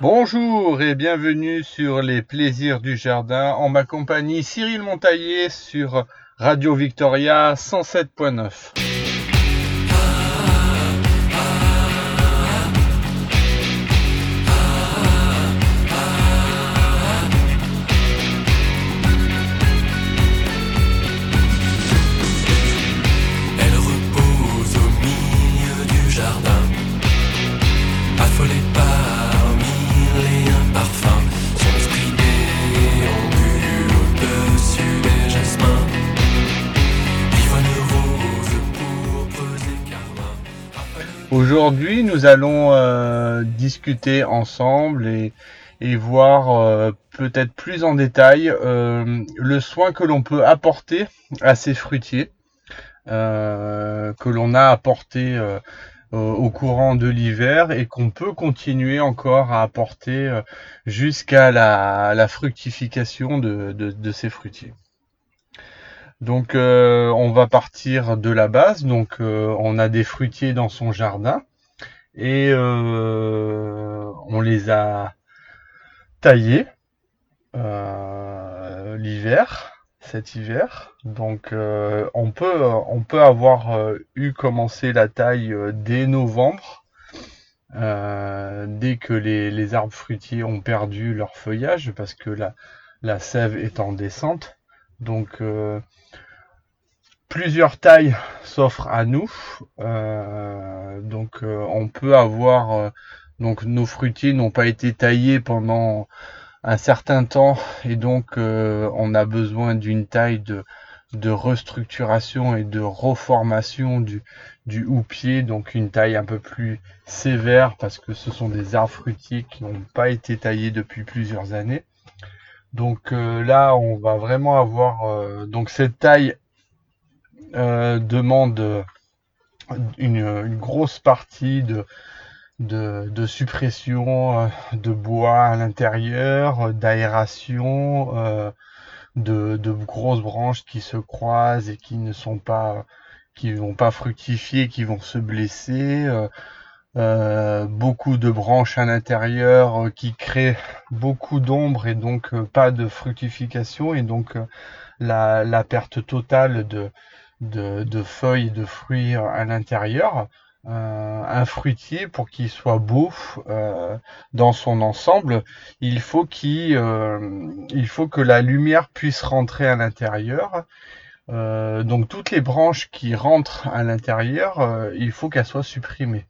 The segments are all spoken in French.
Bonjour et bienvenue sur les plaisirs du jardin en ma compagnie Cyril Montaillé sur Radio Victoria 107.9. Aujourd'hui, nous allons euh, discuter ensemble et, et voir euh, peut-être plus en détail euh, le soin que l'on peut apporter à ces fruitiers, euh, que l'on a apporté euh, au- courant de l'hiver et qu'on peut continuer encore à apporter euh, jusqu'à la, la fructification de, de- de ces fruitiers. Donc euh, on va partir de la base. Donc euh, on a des fruitiers dans son jardin et euh, on les a taillés l'hiver, cet hiver. Donc on peut on peut avoir eu commencé la taille dès novembre, dès que les, les arbres fruitiers ont perdu leur feuillage parce que la, la sève est en descente. Donc euh, plusieurs tailles s'offrent à nous. Euh, donc euh, on peut avoir donc nos fruitiers n'ont pas été taillés pendant un certain temps et donc on a besoin d'une taille de de restructuration et de reformation du du houppier donc une taille un peu plus sévère parce que ce sont des arbres fruitiers qui n'ont pas été taillés depuis plusieurs années. Donc euh, là on va vraiment avoir euh, donc cette taille euh, demande une, grosse partie de, suppression de bois à l'intérieur, d'aération, de, grosses branches qui se croisent et qui ne sont pas, qui vont pas fructifier, qui vont se blesser. Euh, beaucoup de branches à l'intérieur euh, qui créent beaucoup d'ombre et donc euh, pas de fructification et donc la, perte totale de, feuilles et de fruits à l'intérieur. Un fruitier, pour qu'il soit beau dans son ensemble, il faut que la lumière puisse rentrer à l'intérieur. Donc toutes les branches qui rentrent à l'intérieur, il faut qu'elles soient supprimées.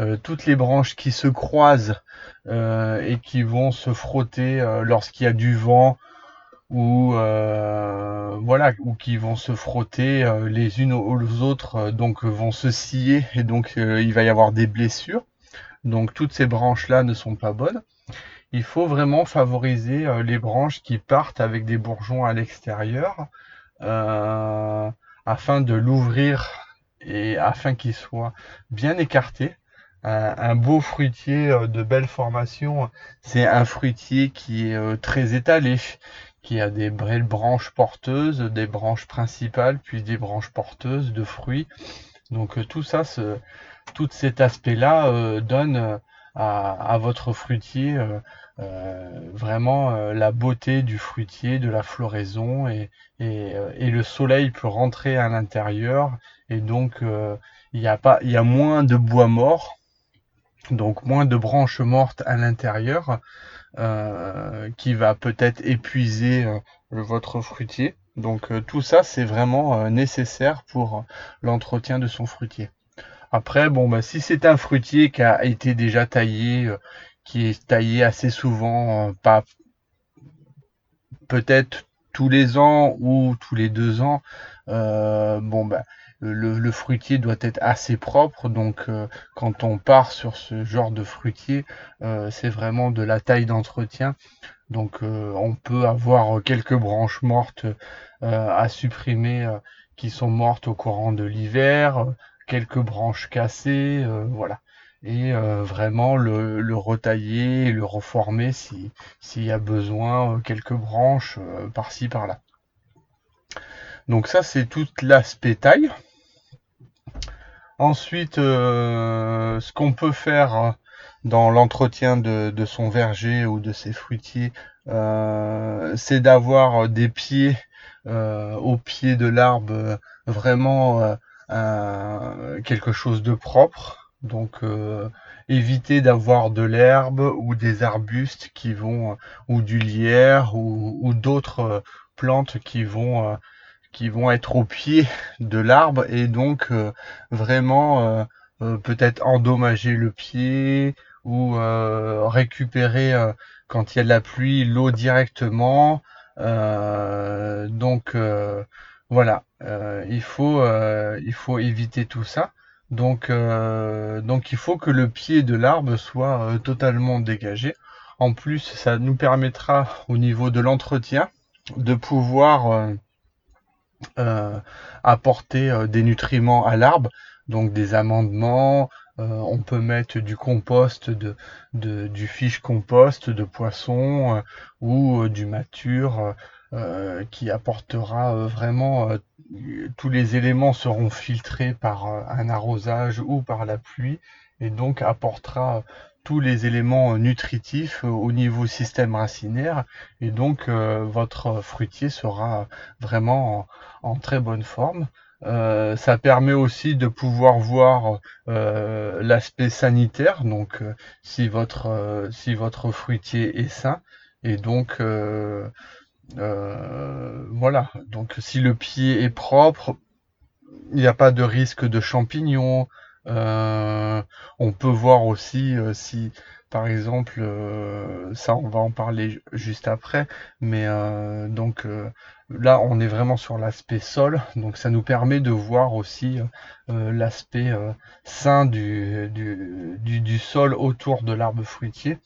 Euh, toutes les branches qui se croisent euh, et qui vont se frotter euh, lorsqu'il y a du vent ou voilà ou qui vont se frotter les unes aux autres donc vont se scier et donc il va y avoir des blessures. Donc toutes ces branches là ne sont pas bonnes. Il faut vraiment favoriser les branches qui partent avec des bourgeons à l'extérieur afin de l'ouvrir et afin qu'il soit bien écarté un, beau fruitier euh, de belle formation. C'est un fruitier qui est euh, très étalé qui a des belles branches porteuses, des branches principales, puis des branches porteuses de fruits. Donc euh, tout ça, tout cet aspect-là donne à, votre fruitier vraiment la beauté du fruitier, de la floraison, et, le soleil peut rentrer à l'intérieur, et donc il y a pas, il y a moins de bois mort, donc moins de branches mortes à l'intérieur euh, qui va peut-être épuiser euh, votre fruitier. Donc euh, tout ça, c'est vraiment nécessaire pour l'entretien de son fruitier. Après, bon, bah, si c'est un fruitier qui a été déjà taillé, qui est taillé assez souvent, pas peut-être tous les ans ou tous les deux ans, bon, bah, le, fruitier doit être assez propre. Donc, euh, quand on part sur ce genre de fruitier, euh, c'est vraiment de la taille d'entretien. Donc euh, on peut avoir quelques branches mortes à supprimer qui sont mortes au courant de l'hiver, quelques branches cassées, voilà. Et vraiment le, le retailler, le reformer si s'il y a besoin, quelques branches par-ci par-là. Donc ça c'est tout l'aspect taille. Ensuite, euh, ce qu'on peut faire dans l'entretien de, son verger ou de ses fruitiers, euh, c'est d'avoir des pieds euh, au pied de l'arbre vraiment quelque chose de propre. Donc éviter d'avoir de l'herbe ou des arbustes qui vont ou du lierre ou d'autres plantes qui vont qui vont être au pied de l'arbre et donc vraiment euh, peut-être endommager le pied ou euh, récupérer euh, quand il y a de la pluie l'eau directement. donc voilà, il faut il faut éviter tout ça. Donc donc il faut que le pied de l'arbre soit totalement dégagé. En plus, ça nous permettra au niveau de l'entretien de pouvoir apporter des nutriments à l'arbre donc des amendements, euh, on peut mettre du compost, de, du fiche compost de poisson euh, ou euh, du mature qui apportera vraiment tous les éléments seront filtrés par un arrosage ou par la pluie et donc apportera tous les éléments nutritifs au niveau système racinaire et donc votre fruitier sera vraiment en très bonne forme. Euh, ça permet aussi de pouvoir voir euh, l'aspect sanitaire, donc euh, si votre si votre fruitier est sain et donc voilà, donc si le pied est propre, il n'y a pas de risque de champignons. On peut voir aussi si par exemple, euh, ça on va en parler juste après, mais euh, donc euh, là on est vraiment sur l'aspect sol, donc ça nous permet de voir aussi l'aspect sain du, du, du, sol autour de l'arbre fruitier.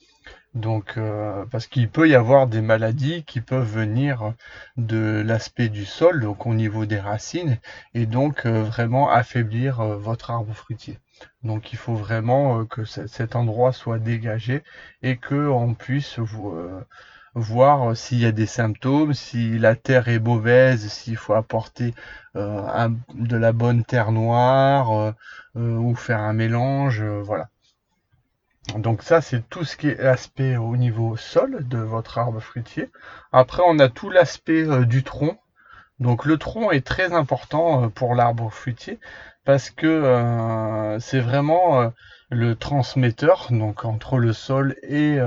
Donc, euh, parce qu'il peut y avoir des maladies qui peuvent venir de l'aspect du sol, donc au niveau des racines, et donc euh, vraiment affaiblir euh, votre arbre fruitier. Donc, il faut vraiment que cet endroit soit dégagé et que on puisse voir s'il y a des symptômes, si la terre est mauvaise, s'il faut apporter de la bonne terre noire ou faire un mélange, voilà. Donc ça, c'est tout ce qui est l'aspect au niveau sol de votre arbre fruitier. Après, on a tout l'aspect euh, du tronc. Donc le tronc est très important euh, pour l'arbre fruitier parce que euh, c'est vraiment le transmetteur, donc entre le sol et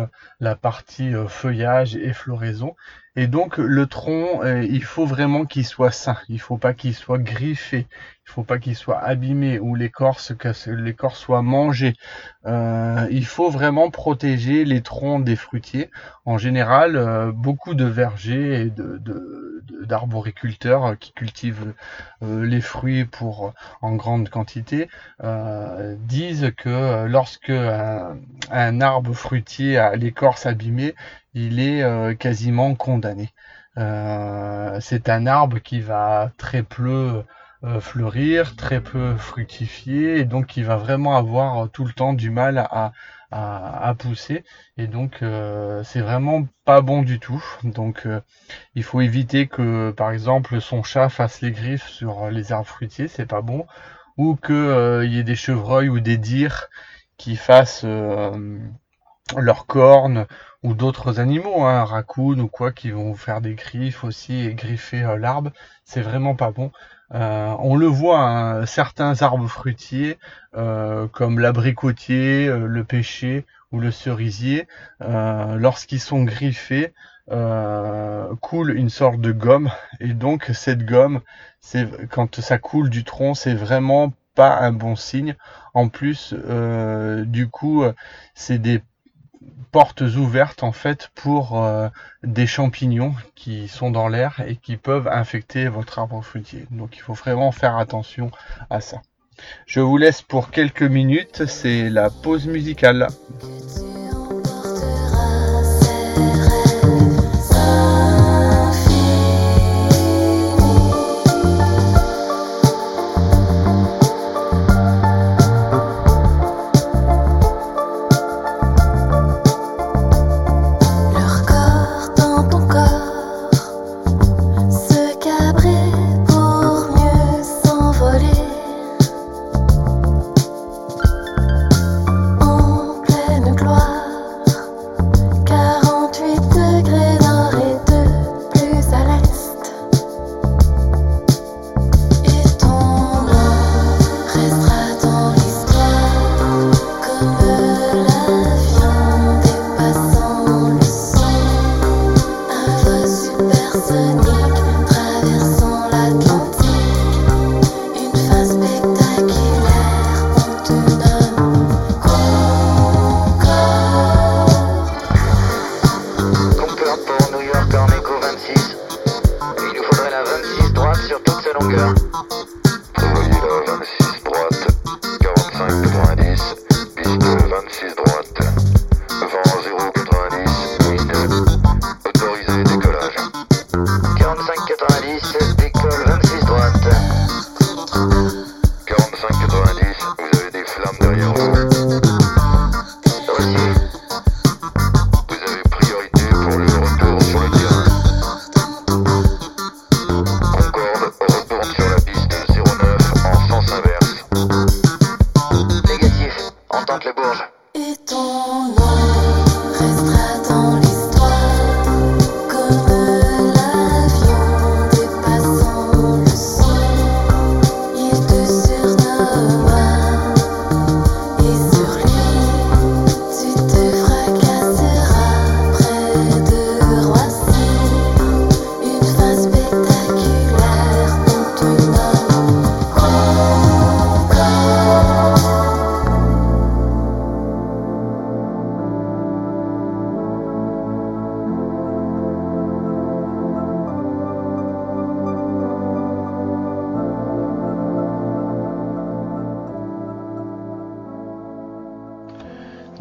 la partie feuillage et floraison. Et donc le tronc, il faut vraiment qu'il soit sain. Il faut pas qu'il soit griffé. Il faut pas qu'il soit abîmé ou l'écorce que l'écorce soit mangée. Euh, il faut vraiment protéger les troncs des fruitiers. En général, euh, beaucoup de vergers et d'arboriculteurs qui cultivent euh, les fruits pour en grande quantité disent que lorsque un, arbre fruitier a l'écorce abîmée, il est quasiment condamné. c'est un arbre qui va très peu euh, fleurir, très peu fructifier, et donc il va vraiment avoir euh, tout le temps du mal à, à, pousser, et donc euh, c'est vraiment pas bon du tout. Donc il faut éviter que par exemple son chat fasse les griffes sur les arbres fruitiers, c'est pas bon, ou que il y ait des chevreuils ou des dires qui fassent leurs cornes ou d'autres animaux, un hein, raccoon ou quoi, qui vont faire des griffes aussi et griffer l'arbre, c'est vraiment pas bon. Euh, on le voit, hein, certains arbres fruitiers, euh, comme l'abricotier, euh, le pêcher ou le cerisier, lorsqu'ils sont griffés, coule une sorte de gomme. Et donc cette gomme, c'est quand ça coule du tronc, c'est vraiment pas un bon signe. En plus, du coup, c'est des portes ouvertes en fait pour euh, des champignons qui sont dans l'air et qui peuvent infecter votre arbre fruitier. Donc il faut vraiment faire attention à ça. Je vous laisse pour quelques minutes, c'est la pause musicale.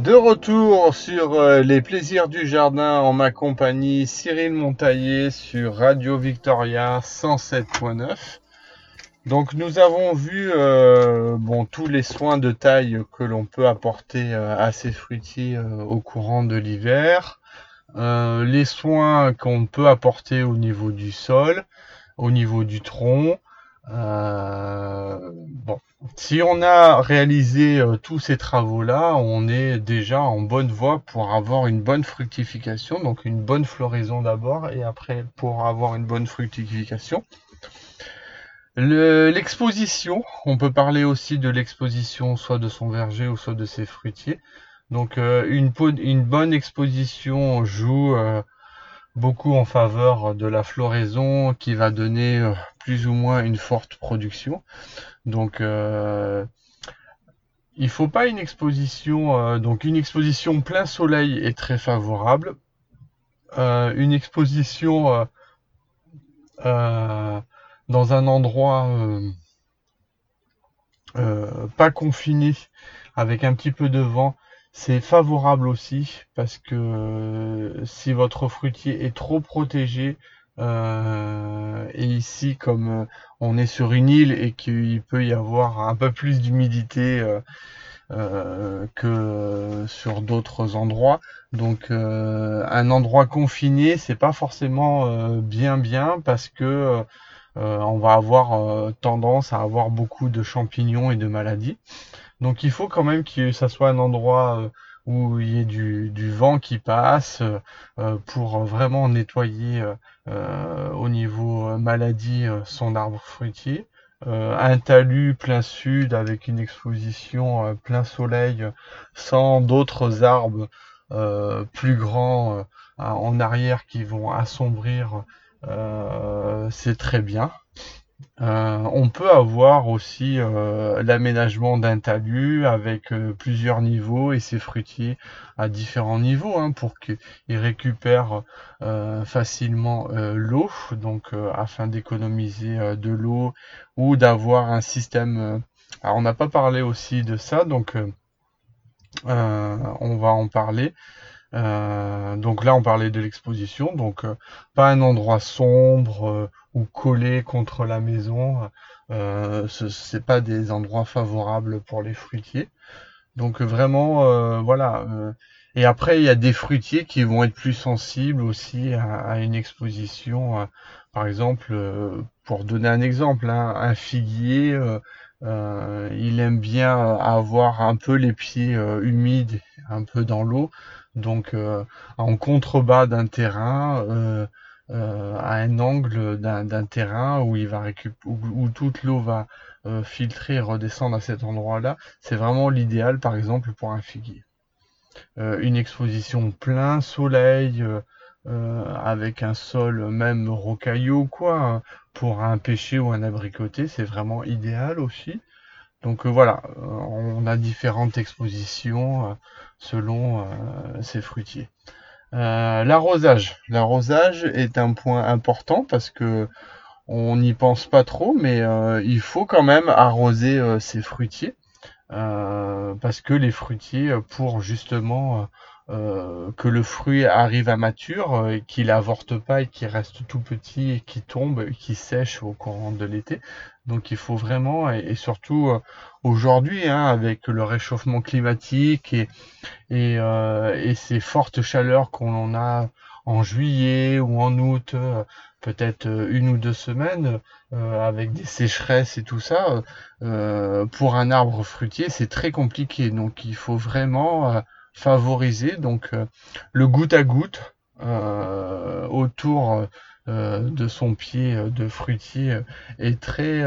De retour sur euh, les plaisirs du jardin en ma compagnie Cyril Montaillé sur Radio Victoria 107.9. Donc nous avons vu euh, bon tous les soins de taille que l'on peut apporter euh, à ces fruitiers au courant de l'hiver, les soins qu'on peut apporter au niveau du sol, au niveau du tronc. Euh, bon, si on a réalisé euh, tous ces travaux-là, on est déjà en bonne voie pour avoir une bonne fructification, donc une bonne floraison d'abord, et après pour avoir une bonne fructification. Le- L'exposition, on peut parler aussi de l'exposition soit de son verger ou soit de ses fruitiers. Donc euh, une, bonne exposition joue beaucoup en faveur de la floraison qui va donner euh, plus ou moins une forte production. Donc euh, il faut pas une exposition euh, donc une exposition plein soleil est très favorable. Euh, une exposition dans un endroit pas confiné avec un petit peu de vent, c'est favorable aussi parce que euh, si votre fruitier est trop protégé, euh, et ici comme euh, on est sur une île et qu'il peut y avoir un peu plus d'humidité que sur d'autres endroits, donc un endroit confiné, c'est pas forcément bien bien parce que on va avoir tendance à avoir beaucoup de champignons et de maladies. Donc il faut quand même que ça soit un endroit euh, où il y ait du, vent qui passe euh, pour vraiment nettoyer euh, au niveau maladie son arbre fruitier. Un talus plein sud avec une exposition plein soleil sans d'autres arbres plus grands en arrière qui vont assombrir, c'est très bien. Euh, on peut avoir aussi euh, l'aménagement d'un talus avec euh, plusieurs niveaux et ses fruitiers à différents niveaux hein, pour qu'ils récupèrent facilement l'eau, donc afin d'économiser de l'eau ou d'avoir un système. Alors on n'a pas parlé aussi de ça, donc on va en parler. Euh, donc là, on parlait de l'exposition, donc euh, pas un endroit sombre euh, ou collé contre la maison. Ce c'est pas des endroits favorables pour les fruitiers. Donc vraiment, voilà. et après, il y a des fruitiers qui vont être plus sensibles aussi à, une exposition. par exemple, pour donner un exemple, hein, un figuier, il aime bien avoir un peu les pieds humides, un peu dans l'eau. Donc, euh, en contrebas d'un terrain, euh, euh, à un angle d'un terrain où toute l'eau va filtrer et redescendre à cet endroit-là, c'est vraiment l'idéal, par exemple, pour un figuier. Une exposition plein soleil, avec un sol même rocailleux quoi, hein, pour un pêcher ou un abricoté, c'est vraiment idéal aussi. Donc euh, voilà, euh, on a différentes expositions euh, selon euh, ces fruitiers. L'arrosage. L'arrosage est un point important parce que on n'y pense pas trop, mais il faut quand même arroser ces fruitiers. parce que les fruitiers, pour justement euh, que le fruit arrive à mature, euh, et qu'il avorte pas et qu'il reste tout petit et qu'il tombe, et qu'il sèche au courant de l'été. Donc il faut vraiment, et, surtout euh, aujourd'hui, hein, avec le réchauffement climatique et, et, et ces fortes chaleurs qu'on a en juillet ou en août, peut-être une ou deux semaines, euh, avec des sécheresses et tout ça, euh, pour un arbre fruitier, c'est très compliqué. Donc il faut vraiment favoriser donc euh, le goutte à goutte euh, autour euh, de son pied de fruitier est très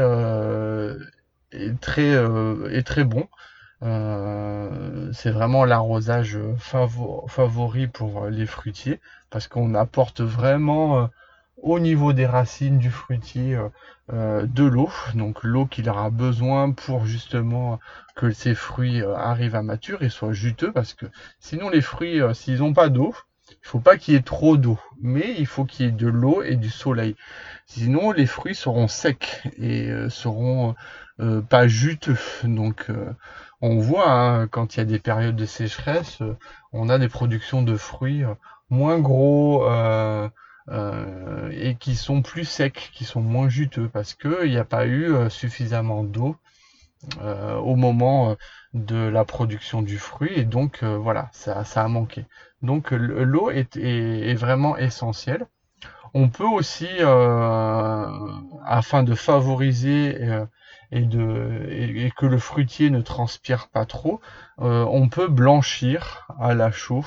est très est très bon. C'est vraiment l'arrosage favo- favori pour les fruitiers parce qu'on apporte vraiment au niveau des racines du fruitier euh, euh, de l'eau, donc l'eau qu'il aura besoin pour justement que ces fruits euh, arrivent à mature et soient juteux parce que sinon les fruits s'ils n'ont pas d'eau, il faut pas qu'il y ait trop d'eau, mais il faut qu'il y ait de l'eau et du soleil. Sinon les fruits seront secs et seront pas juteux. Donc on voit hein, quand il y a des périodes de sécheresse, on a des productions de fruits moins gros euh, et qui sont plus secs, qui sont moins juteux parce que il n'y a pas eu euh, suffisamment d'eau euh, au moment de la production du fruit et donc voilà, ça, a manqué. Donc l'eau est, vraiment essentielle. On peut aussi, afin de favoriser et, que le fruitier ne transpire pas trop, on peut blanchir à la chaux,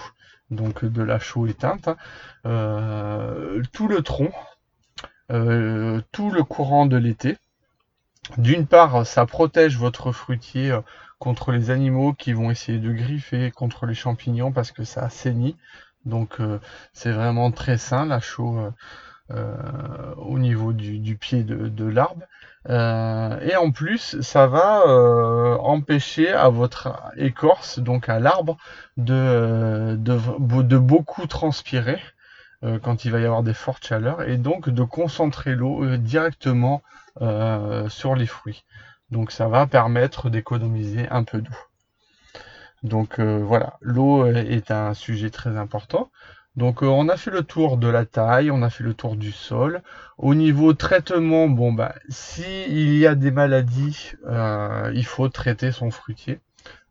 donc de la chaux éteinte, hein, euh, tout le tronc, euh, tout le courant de l'été. D'une part, ça protège votre fruitier euh, contre les animaux qui vont essayer de griffer, contre les champignons parce que ça assainit. Donc euh, c'est vraiment très sain la chaux au niveau du, pied de, l'arbre. Et en plus, ça va empêcher à votre écorce, donc à l'arbre, de, beaucoup transpirer quand il va y avoir des fortes chaleurs et donc de concentrer l'eau euh, directement euh, sur les fruits. Donc ça va permettre d'économiser un peu d'eau. Donc euh, voilà, l'eau est un sujet très important. Donc euh, on a fait le tour de la taille, on a fait le tour du sol. Au niveau traitement, bon bah si il y a des maladies, euh, il faut traiter son fruitier.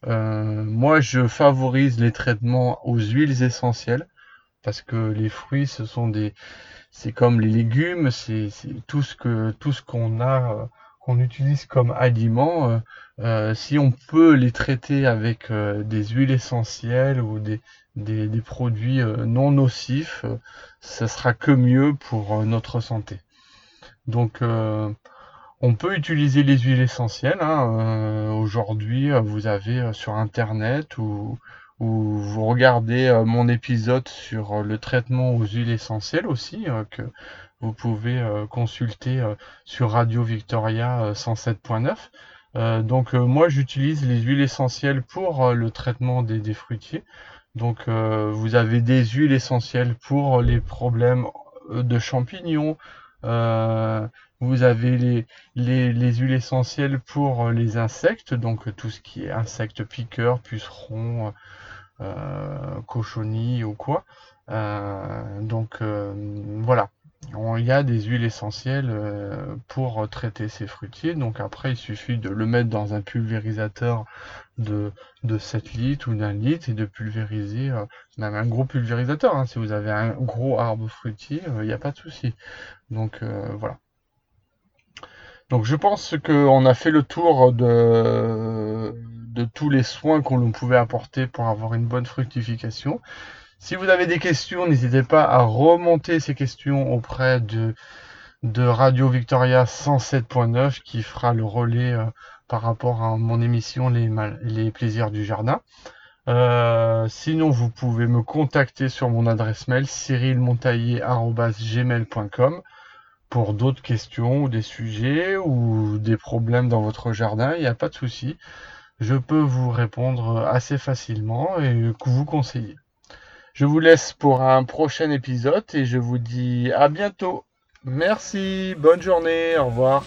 Euh, moi je favorise les traitements aux huiles essentielles parce que les fruits ce sont des c'est comme les légumes, c'est tout ce que tout ce qu'on a euh, qu'on utilise comme aliment. euh, euh, si on peut les traiter avec euh, des huiles essentielles ou des des, des produits non nocifs, ça sera que mieux pour notre santé. Donc on peut utiliser les huiles essentielles. hein, euh, Aujourd'hui, vous avez sur Internet ou, ou vous regardez euh, mon épisode sur euh, le traitement aux huiles essentielles aussi, euh, que vous pouvez euh, consulter sur Radio Victoria euh, 107.9. Euh, donc moi j'utilise les huiles essentielles pour le traitement des, des fruitiers. Donc vous avez des huiles essentielles pour les problèmes de champignons. Euh, vous avez les, les, les huiles essentielles pour euh, les insectes, donc euh, tout ce qui est insectes piqueurs, pucerons, euh, ou quoi. Donc voilà, il y a des huiles essentielles euh, pour traiter ces fruitiers. Donc après, il suffit de le mettre dans un pulvérisateur de, de 7 litres ou d'un litre et de pulvériser, euh, même un gros pulvérisateur. hein. Si vous avez un gros arbre fruitier, euh, il n'y a pas de souci. Donc voilà. Donc je pense qu'on a fait le tour de tous les soins qu'on pouvait apporter pour avoir une bonne fructification. Si vous avez des questions, n'hésitez pas à remonter ces questions auprès de, de Radio Victoria 107.9 qui fera le relais euh, par rapport à mon émission Les, les plaisirs du jardin. Euh, sinon, vous pouvez me contacter sur mon adresse mail cyrilmontaillé.gmail.com pour d'autres questions ou des sujets ou des problèmes dans votre jardin, il n'y a pas de souci. Je peux vous répondre assez facilement et vous conseiller. Je vous laisse pour un prochain épisode et je vous dis à bientôt. Merci, bonne journée, au revoir.